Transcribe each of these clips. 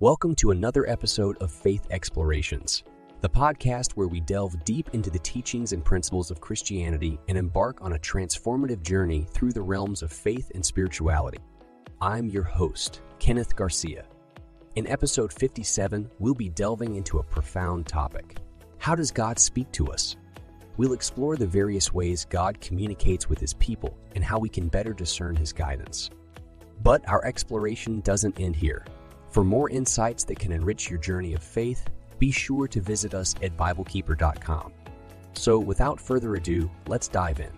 Welcome to another episode of Faith Explorations, the podcast where we delve deep into the teachings and principles of Christianity and embark on a transformative journey through the realms of faith and spirituality. I'm your host, Kenneth Garcia. In episode 57, we'll be delving into a profound topic How does God speak to us? We'll explore the various ways God communicates with his people and how we can better discern his guidance. But our exploration doesn't end here. For more insights that can enrich your journey of faith, be sure to visit us at BibleKeeper.com. So, without further ado, let's dive in.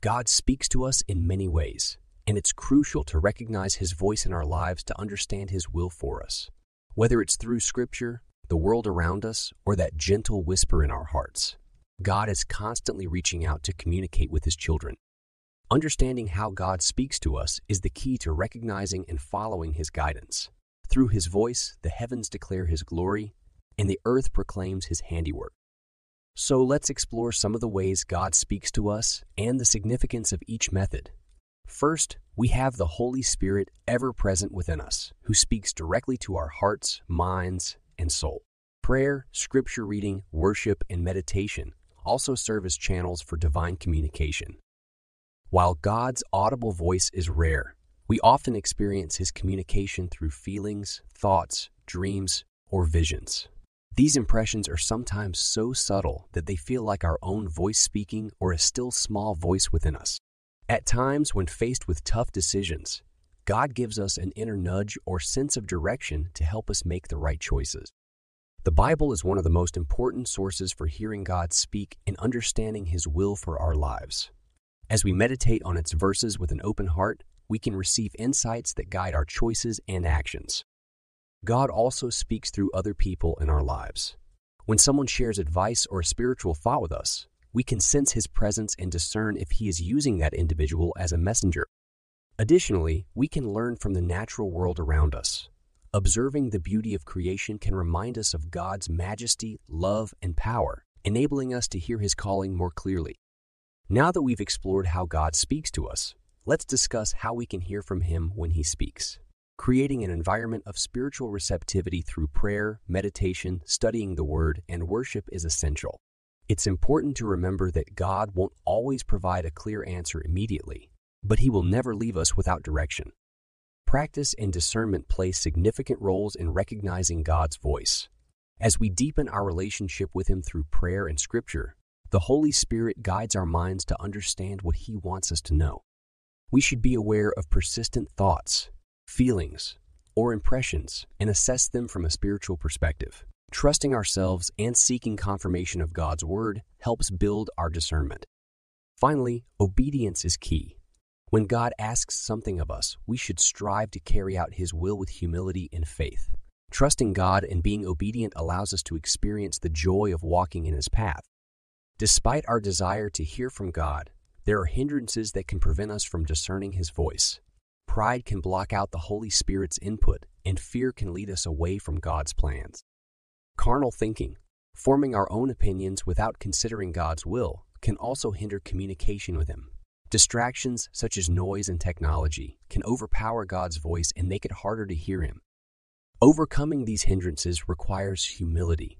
God speaks to us in many ways, and it's crucial to recognize His voice in our lives to understand His will for us. Whether it's through Scripture, the world around us, or that gentle whisper in our hearts, God is constantly reaching out to communicate with His children. Understanding how God speaks to us is the key to recognizing and following His guidance. Through His voice, the heavens declare His glory, and the earth proclaims His handiwork. So let's explore some of the ways God speaks to us and the significance of each method. First, we have the Holy Spirit ever present within us, who speaks directly to our hearts, minds, and soul. Prayer, scripture reading, worship, and meditation also serve as channels for divine communication. While God's audible voice is rare, we often experience his communication through feelings, thoughts, dreams, or visions. These impressions are sometimes so subtle that they feel like our own voice speaking or a still small voice within us. At times, when faced with tough decisions, God gives us an inner nudge or sense of direction to help us make the right choices. The Bible is one of the most important sources for hearing God speak and understanding His will for our lives. As we meditate on its verses with an open heart, we can receive insights that guide our choices and actions. God also speaks through other people in our lives. When someone shares advice or a spiritual thought with us, we can sense his presence and discern if he is using that individual as a messenger. Additionally, we can learn from the natural world around us. Observing the beauty of creation can remind us of God's majesty, love, and power, enabling us to hear his calling more clearly. Now that we've explored how God speaks to us, let's discuss how we can hear from Him when He speaks. Creating an environment of spiritual receptivity through prayer, meditation, studying the Word, and worship is essential. It's important to remember that God won't always provide a clear answer immediately, but He will never leave us without direction. Practice and discernment play significant roles in recognizing God's voice. As we deepen our relationship with Him through prayer and Scripture, the Holy Spirit guides our minds to understand what He wants us to know. We should be aware of persistent thoughts, feelings, or impressions and assess them from a spiritual perspective. Trusting ourselves and seeking confirmation of God's Word helps build our discernment. Finally, obedience is key. When God asks something of us, we should strive to carry out His will with humility and faith. Trusting God and being obedient allows us to experience the joy of walking in His path. Despite our desire to hear from God, there are hindrances that can prevent us from discerning His voice. Pride can block out the Holy Spirit's input, and fear can lead us away from God's plans. Carnal thinking, forming our own opinions without considering God's will, can also hinder communication with Him. Distractions such as noise and technology can overpower God's voice and make it harder to hear Him. Overcoming these hindrances requires humility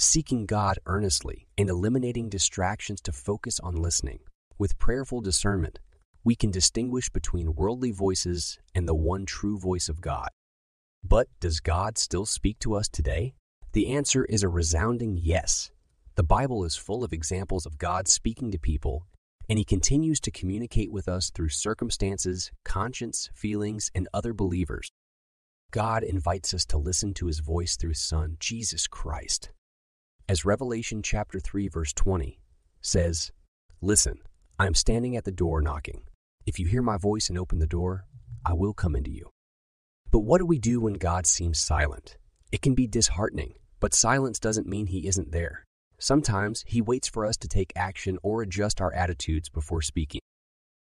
seeking God earnestly, and eliminating distractions to focus on listening. With prayerful discernment, we can distinguish between worldly voices and the one true voice of God. But does God still speak to us today? The answer is a resounding yes. The Bible is full of examples of God speaking to people, and He continues to communicate with us through circumstances, conscience, feelings, and other believers. God invites us to listen to His voice through His Son, Jesus Christ. As Revelation chapter 3 verse 20 says, "Listen, I am standing at the door knocking. If you hear my voice and open the door, I will come into you." But what do we do when God seems silent? It can be disheartening, but silence doesn't mean he isn't there. Sometimes he waits for us to take action or adjust our attitudes before speaking.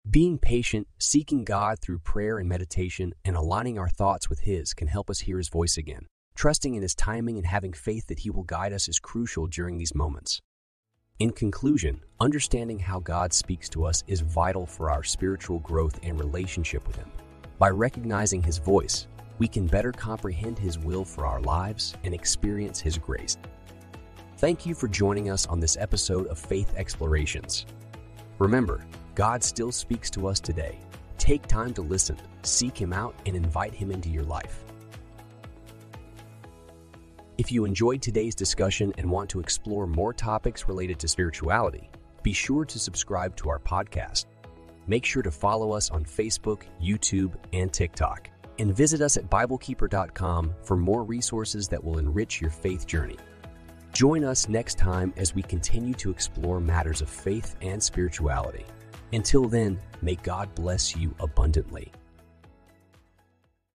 Being patient, seeking God through prayer and meditation, and aligning our thoughts with His can help us hear His voice again. Trusting in His timing and having faith that He will guide us is crucial during these moments. In conclusion, understanding how God speaks to us is vital for our spiritual growth and relationship with Him. By recognizing His voice, we can better comprehend His will for our lives and experience His grace. Thank you for joining us on this episode of Faith Explorations. Remember, God still speaks to us today. Take time to listen, seek Him out, and invite Him into your life. If you enjoyed today's discussion and want to explore more topics related to spirituality, be sure to subscribe to our podcast. Make sure to follow us on Facebook, YouTube, and TikTok. And visit us at BibleKeeper.com for more resources that will enrich your faith journey. Join us next time as we continue to explore matters of faith and spirituality. Until then, may God bless you abundantly.